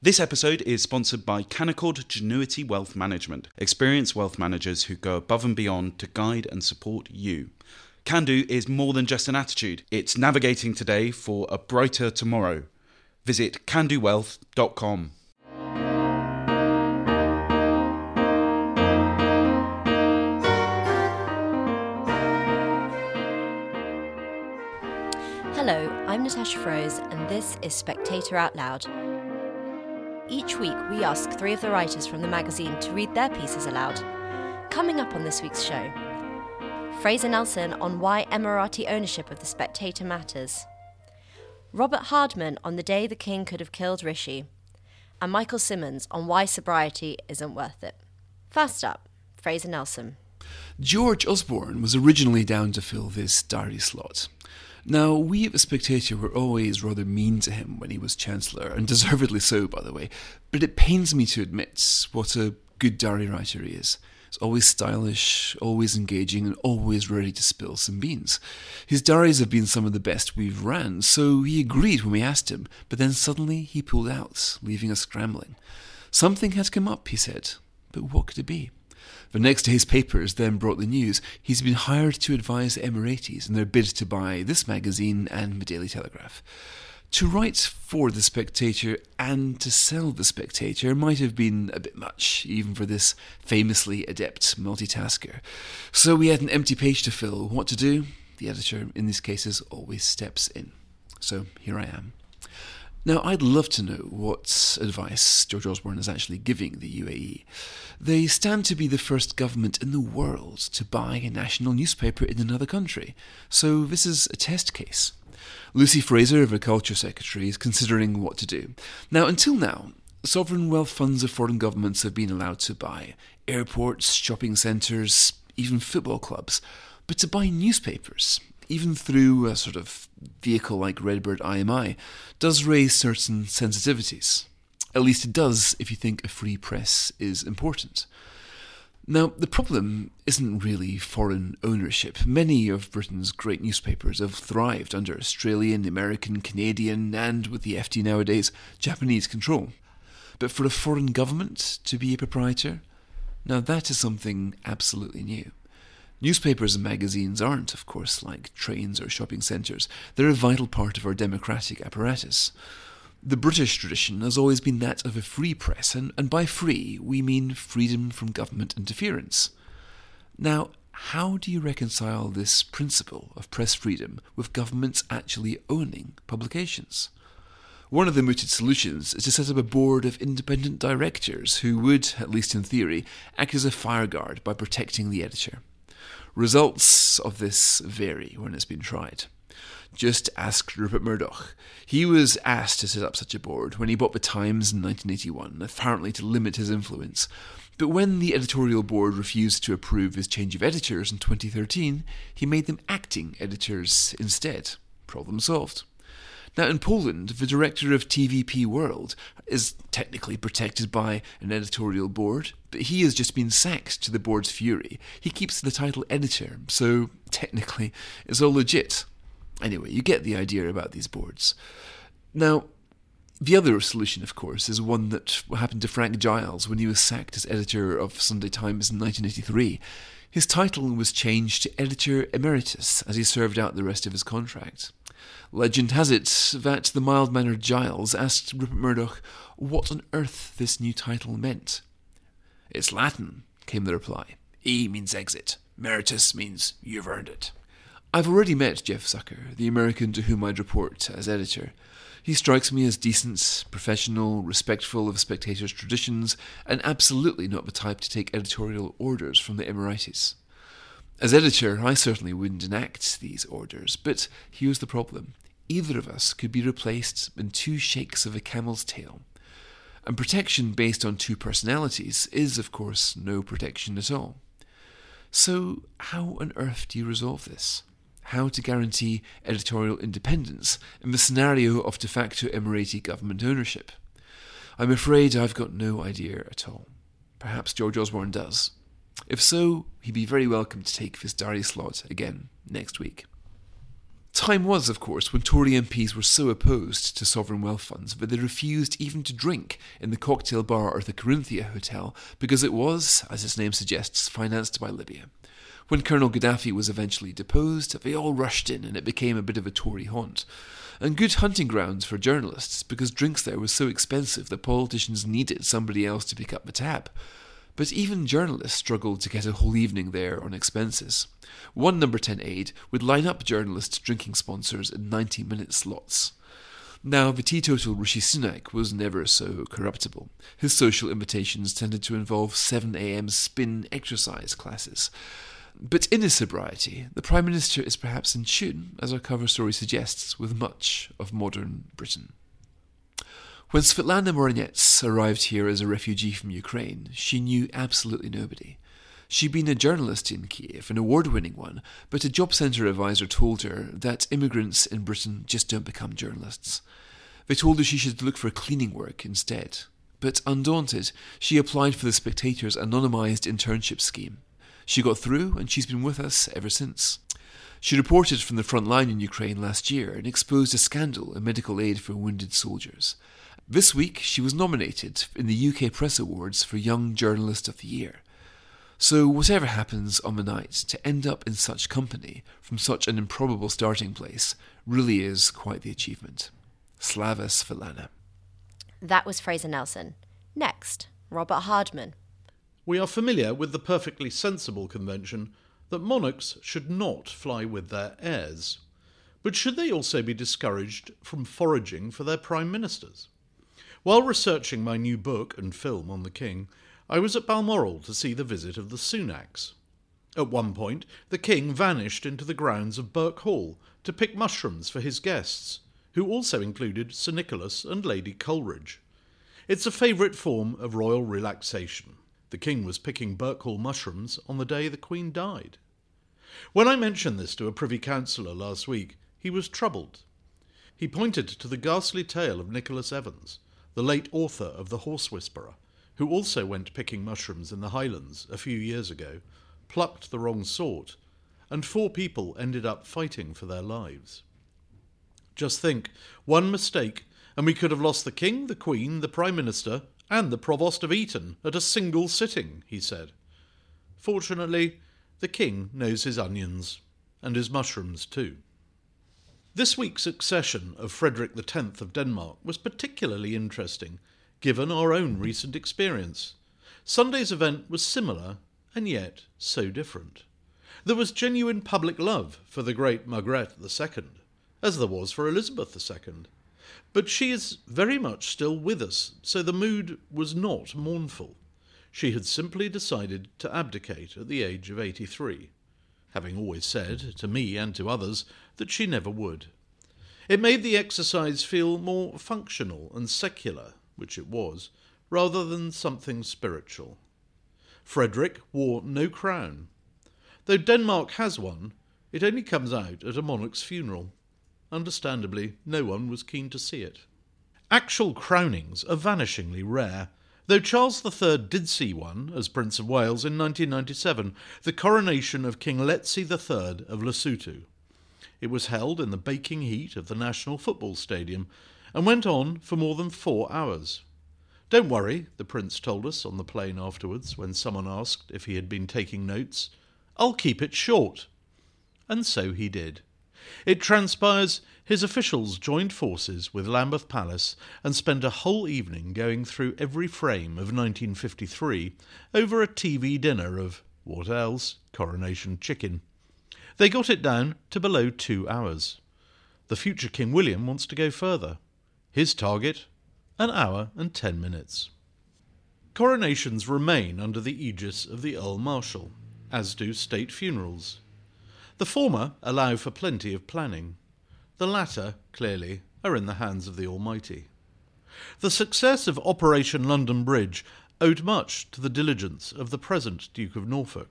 This episode is sponsored by Canaccord Genuity Wealth Management, experienced wealth managers who go above and beyond to guide and support you. Can do is more than just an attitude, it's navigating today for a brighter tomorrow. Visit candowealth.com. Hello, I'm Natasha Feroze, and this is Spectator Out Loud. Each week, we ask three of the writers from the magazine to read their pieces aloud. Coming up on this week's show, Fraser Nelson on why Emirati ownership of the Spectator matters, Robert Hardman on the day the king could have killed Rishi, and Michael Simmons on why sobriety isn't worth it. First up, Fraser Nelson. George Osborne was originally down to fill this diary slot. Now, we at The Spectator were always rather mean to him when he was Chancellor, and deservedly so, by the way, but it pains me to admit what a good diary writer he is. He's always stylish, always engaging, and always ready to spill some beans. His diaries have been some of the best we've ran, so he agreed when we asked him, but then suddenly he pulled out, leaving us scrambling. Something had come up, he said, but what could it be? The next day's papers then brought the news he's been hired to advise the Emiratis in their bid to buy this magazine and the Daily Telegraph. To write for The Spectator and to sell The Spectator might have been a bit much, even for this famously adept multitasker. So we had an empty page to fill. What to do? The editor, in these cases, always steps in. So here I am. Now, I'd love to know what advice George Osborne is actually giving the UAE. They stand to be the first government in the world to buy a national newspaper in another country, so this is a test case. Lucy Frazer, the Culture Secretary, is considering what to do. Now, until now, sovereign wealth funds of foreign governments have been allowed to buy airports, shopping centres, even football clubs. But to buy newspapers, even through a sort of vehicle like Redbird IMI, does raise certain sensitivities. At least it does if you think a free press is important. Now, the problem isn't really foreign ownership. Many of Britain's great newspapers have thrived under Australian, American, Canadian, and, with the FT nowadays, Japanese control. But for a foreign government to be a proprietor, now that is something absolutely new. Newspapers and magazines aren't, of course, like trains or shopping centres. They're a vital part of our democratic apparatus. The British tradition has always been that of a free press, and, and by free, we mean freedom from government interference. Now, how do you reconcile this principle of press freedom with governments actually owning publications? One of the mooted solutions is to set up a board of independent directors who would, at least in theory, act as a fireguard by protecting the editor. Results of this vary when it's been tried. Just ask Rupert Murdoch. He was asked to set up such a board when he bought the Times in 1981, apparently to limit his influence. But when the editorial board refused to approve his change of editors in 2013, he made them acting editors instead. Problem solved. Now, in Poland, the director of TVP World is technically protected by an editorial board, but he has just been sacked to the board's fury. He keeps the title editor, so technically it's all legit. Anyway, you get the idea about these boards. Now, the other solution, of course, is one that happened to Frank Giles when he was sacked as editor of Sunday Times in 1983. His title was changed to Editor Emeritus as he served out the rest of his contract. Legend has it that the mild mannered Giles asked Rupert Murdoch what on earth this new title meant. It's Latin, came the reply. E means exit. Meritus means you've earned it. I've already met Jeff Zucker, the American to whom I'd report as editor. He strikes me as decent, professional, respectful of Spectator's traditions, and absolutely not the type to take editorial orders from the Emiratis. As editor, I certainly wouldn't enact these orders, but here's the problem. Either of us could be replaced in two shakes of a camel's tail. And protection based on two personalities is, of course, no protection at all. So, how on earth do you resolve this? How to guarantee editorial independence in the scenario of de facto Emirati government ownership? I'm afraid I've got no idea at all. Perhaps George Osborne does. If so, he'd be very welcome to take this diary slot again next week. Time was, of course, when Tory MPs were so opposed to sovereign wealth funds that they refused even to drink in the cocktail bar or the Corinthia Hotel because it was, as its name suggests, financed by Libya. When Colonel Gaddafi was eventually deposed, they all rushed in and it became a bit of a Tory haunt. And good hunting grounds for journalists because drinks there was so expensive that politicians needed somebody else to pick up the tab. But even journalists struggled to get a whole evening there on expenses. One number 10 aide would line up journalist drinking sponsors in 90 minute slots. Now, the teetotal Rishi Sunak was never so corruptible. His social invitations tended to involve 7am spin exercise classes. But in his sobriety, the Prime Minister is perhaps in tune, as our cover story suggests, with much of modern Britain. When Svetlana Morenets arrived here as a refugee from Ukraine, she knew absolutely nobody. She'd been a journalist in Kiev, an award winning one, but a job centre advisor told her that immigrants in Britain just don't become journalists. They told her she should look for cleaning work instead. But undaunted, she applied for the Spectator's anonymised internship scheme. She got through, and she's been with us ever since. She reported from the front line in Ukraine last year and exposed a scandal in medical aid for wounded soldiers. This week, she was nominated in the UK Press Awards for Young Journalist of the Year. So, whatever happens on the night, to end up in such company from such an improbable starting place really is quite the achievement. Slava Svetlana. That was Fraser Nelson. Next, Robert Hardman. We are familiar with the perfectly sensible convention that monarchs should not fly with their heirs. But should they also be discouraged from foraging for their prime ministers? While researching my new book and film on the King, I was at Balmoral to see the visit of the Sunaks. At one point, the King vanished into the grounds of Birkhall to pick mushrooms for his guests, who also included Sir Nicholas and Lady Coleridge. It's a favourite form of royal relaxation. The King was picking Birkhall mushrooms on the day the Queen died. When I mentioned this to a Privy Councillor last week, he was troubled. He pointed to the ghastly tale of Nicholas Evans, the late author of The Horse Whisperer, who also went picking mushrooms in the Highlands a few years ago, plucked the wrong sort, and four people ended up fighting for their lives. Just think, one mistake, and we could have lost the King, the Queen, the Prime Minister, and the Provost of Eton at a single sitting, he said. Fortunately, the King knows his onions, and his mushrooms too. This week's accession of Frederick X of Denmark was particularly interesting, given our own recent experience. Sunday's event was similar, and yet so different. There was genuine public love for the great Margrethe II, as there was for Elizabeth II. But she is very much still with us, so the mood was not mournful. She had simply decided to abdicate at the age of 83 having always said, to me and to others, that she never would. It made the exercise feel more functional and secular, which it was, rather than something spiritual. Frederick wore no crown. Though Denmark has one, it only comes out at a monarch's funeral. Understandably, no one was keen to see it. Actual crownings are vanishingly rare, Though Charles III did see one, as Prince of Wales in 1997, the coronation of King Letsie III of Lesotho. It was held in the baking heat of the National Football Stadium and went on for more than four hours. Don't worry, the Prince told us on the plane afterwards when someone asked if he had been taking notes. I'll keep it short. And so he did. It transpires his officials joined forces with Lambeth Palace and spent a whole evening going through every frame of 1953 over a TV dinner of what else? Coronation chicken. They got it down to below two hours. The future King William wants to go further. His target? An hour and ten minutes. Coronations remain under the aegis of the Earl Marshal, as do state funerals. The former allow for plenty of planning. The latter, clearly, are in the hands of the Almighty. The success of Operation London Bridge owed much to the diligence of the present Duke of Norfolk.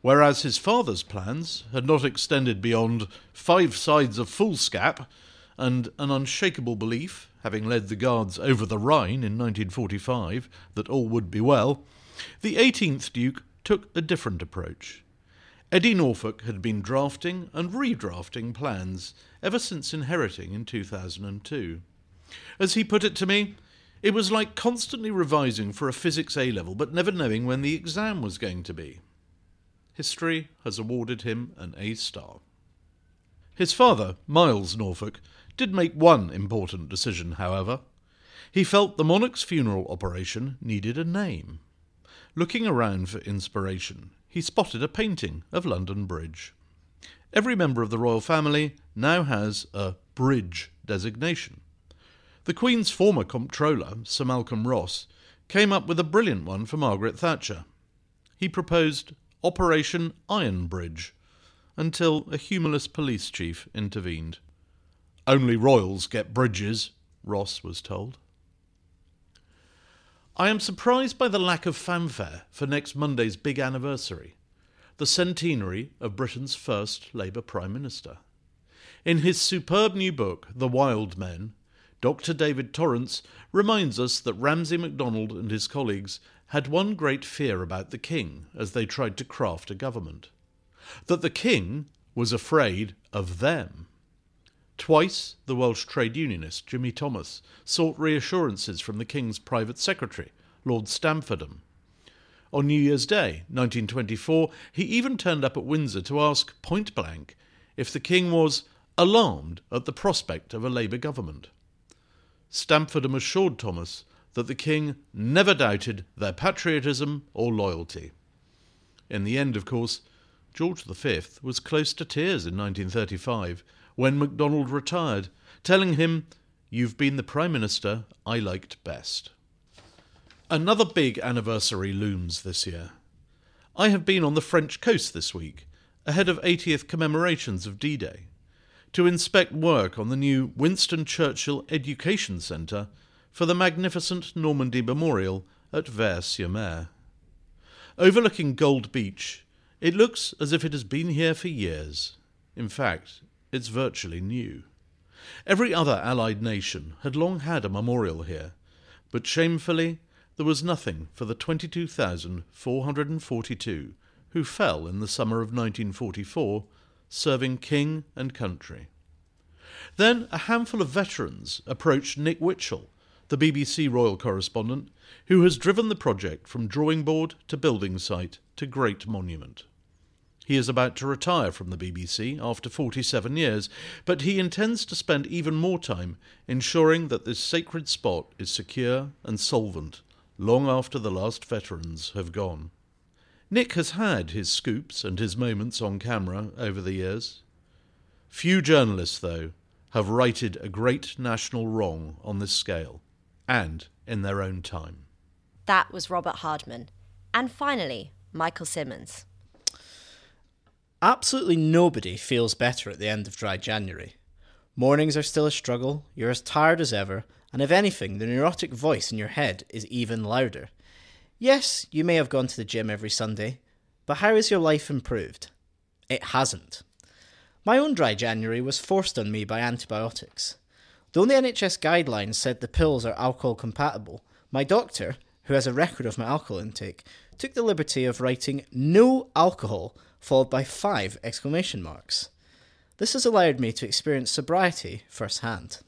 Whereas his father's plans had not extended beyond five sides of foolscap and an unshakable belief, having led the Guards over the Rhine in 1945, that all would be well, the 18th Duke took a different approach. Eddie Norfolk had been drafting and redrafting plans ever since inheriting in 2002. As he put it to me, it was like constantly revising for a physics A level but never knowing when the exam was going to be. History has awarded him an A star. His father, Miles Norfolk, did make one important decision, however. He felt the monarch's funeral operation needed a name. Looking around for inspiration, he spotted a painting of London Bridge. Every member of the royal family now has a bridge designation. The Queen's former comptroller, Sir Malcolm Ross, came up with a brilliant one for Margaret Thatcher. He proposed Operation Iron Bridge, until a humorless police chief intervened. Only royals get bridges, Ross was told. I am surprised by the lack of fanfare for next Monday's big anniversary, the centenary of Britain's first Labour Prime Minister. In his superb new book, The Wild Men, Dr. David Torrance reminds us that Ramsay MacDonald and his colleagues had one great fear about the king as they tried to craft a government that the king was afraid of them. Twice the Welsh trade unionist Jimmy Thomas sought reassurances from the King's private secretary, Lord Stamfordham. On New Year's Day, 1924, he even turned up at Windsor to ask point blank if the King was alarmed at the prospect of a Labour government. Stamfordham assured Thomas that the King never doubted their patriotism or loyalty. In the end, of course, George V was close to tears in 1935 when MacDonald retired, telling him, You've been the Prime Minister I liked best. Another big anniversary looms this year. I have been on the French coast this week, ahead of 80th commemorations of D Day, to inspect work on the new Winston Churchill Education Centre for the magnificent Normandy Memorial at Vers-sur-Mer. Overlooking Gold Beach, it looks as if it has been here for years. In fact, it's virtually new. Every other Allied nation had long had a memorial here, but shamefully there was nothing for the 22,442 who fell in the summer of 1944 serving king and country. Then a handful of veterans approached Nick Witchell, the BBC royal correspondent, who has driven the project from drawing board to building site to great monument. He is about to retire from the BBC after 47 years, but he intends to spend even more time ensuring that this sacred spot is secure and solvent long after the last veterans have gone. Nick has had his scoops and his moments on camera over the years. Few journalists, though, have righted a great national wrong on this scale, and in their own time. That was Robert Hardman. And finally, Michael Simmons. Absolutely nobody feels better at the end of dry January. Mornings are still a struggle, you're as tired as ever, and if anything, the neurotic voice in your head is even louder. Yes, you may have gone to the gym every Sunday, but how has your life improved? It hasn't. My own dry January was forced on me by antibiotics. Though the NHS guidelines said the pills are alcohol compatible, my doctor, who has a record of my alcohol intake, took the liberty of writing no alcohol followed by five exclamation marks. This has allowed me to experience sobriety firsthand.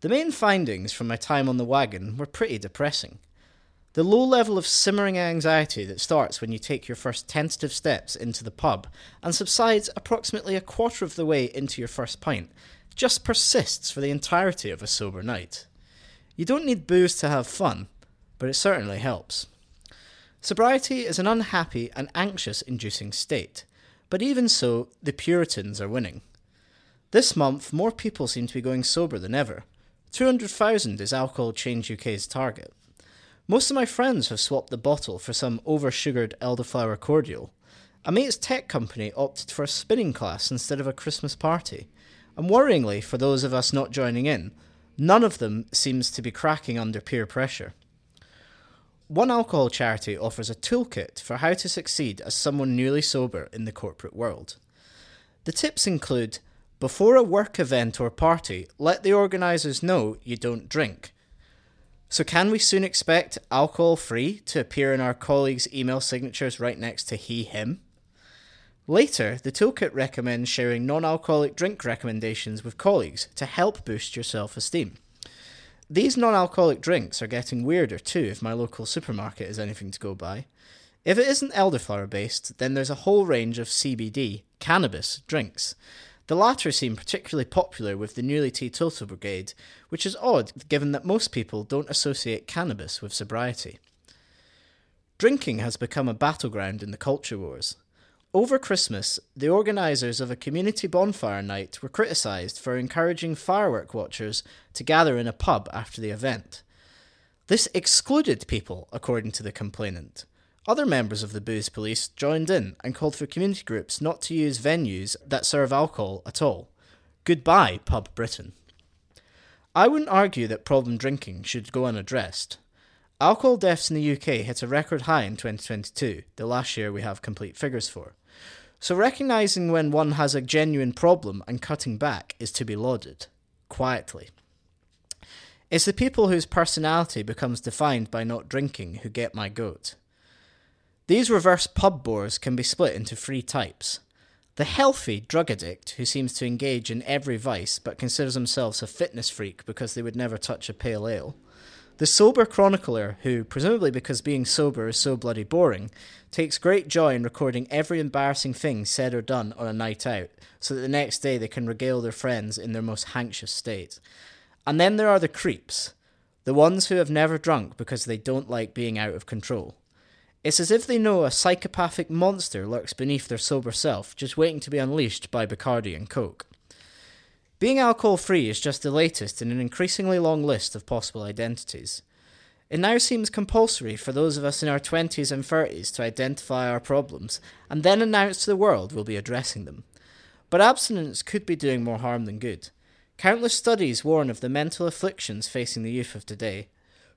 The main findings from my time on the wagon were pretty depressing. The low level of simmering anxiety that starts when you take your first tentative steps into the pub and subsides approximately a quarter of the way into your first pint just persists for the entirety of a sober night. You don't need booze to have fun, but it certainly helps. Sobriety is an unhappy and anxious inducing state, but even so, the Puritans are winning. This month, more people seem to be going sober than ever. 200,000 is Alcohol Change UK's target. Most of my friends have swapped the bottle for some oversugared elderflower cordial. A mate's tech company opted for a spinning class instead of a Christmas party. And worryingly, for those of us not joining in, none of them seems to be cracking under peer pressure. One alcohol charity offers a toolkit for how to succeed as someone newly sober in the corporate world. The tips include before a work event or party, let the organisers know you don't drink. So, can we soon expect alcohol free to appear in our colleagues' email signatures right next to he, him? Later, the toolkit recommends sharing non alcoholic drink recommendations with colleagues to help boost your self esteem. These non alcoholic drinks are getting weirder too if my local supermarket is anything to go by. If it isn't elderflower based, then there's a whole range of CBD, cannabis, drinks. The latter seem particularly popular with the newly teetotal brigade, which is odd given that most people don't associate cannabis with sobriety. Drinking has become a battleground in the culture wars. Over Christmas, the organisers of a community bonfire night were criticised for encouraging firework watchers to gather in a pub after the event. This excluded people, according to the complainant. Other members of the booze police joined in and called for community groups not to use venues that serve alcohol at all. Goodbye, Pub Britain. I wouldn't argue that problem drinking should go unaddressed. Alcohol deaths in the UK hit a record high in 2022, the last year we have complete figures for. So, recognising when one has a genuine problem and cutting back is to be lauded, quietly. It's the people whose personality becomes defined by not drinking who get my goat. These reverse pub bores can be split into three types. The healthy drug addict who seems to engage in every vice but considers themselves a fitness freak because they would never touch a pale ale. The sober chronicler, who, presumably because being sober is so bloody boring, takes great joy in recording every embarrassing thing said or done on a night out, so that the next day they can regale their friends in their most anxious state. And then there are the creeps, the ones who have never drunk because they don't like being out of control. It's as if they know a psychopathic monster lurks beneath their sober self, just waiting to be unleashed by Bacardi and Coke. Being alcohol free is just the latest in an increasingly long list of possible identities. It now seems compulsory for those of us in our 20s and 30s to identify our problems and then announce to the world we'll be addressing them. But abstinence could be doing more harm than good. Countless studies warn of the mental afflictions facing the youth of today.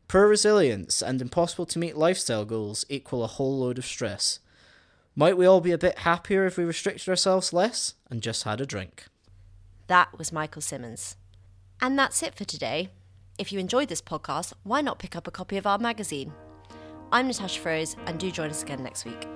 Poor resilience and impossible to meet lifestyle goals equal a whole load of stress. Might we all be a bit happier if we restricted ourselves less and just had a drink? That was Michael Simmons. And that's it for today. If you enjoyed this podcast, why not pick up a copy of our magazine? I'm Natasha Feroze, and do join us again next week.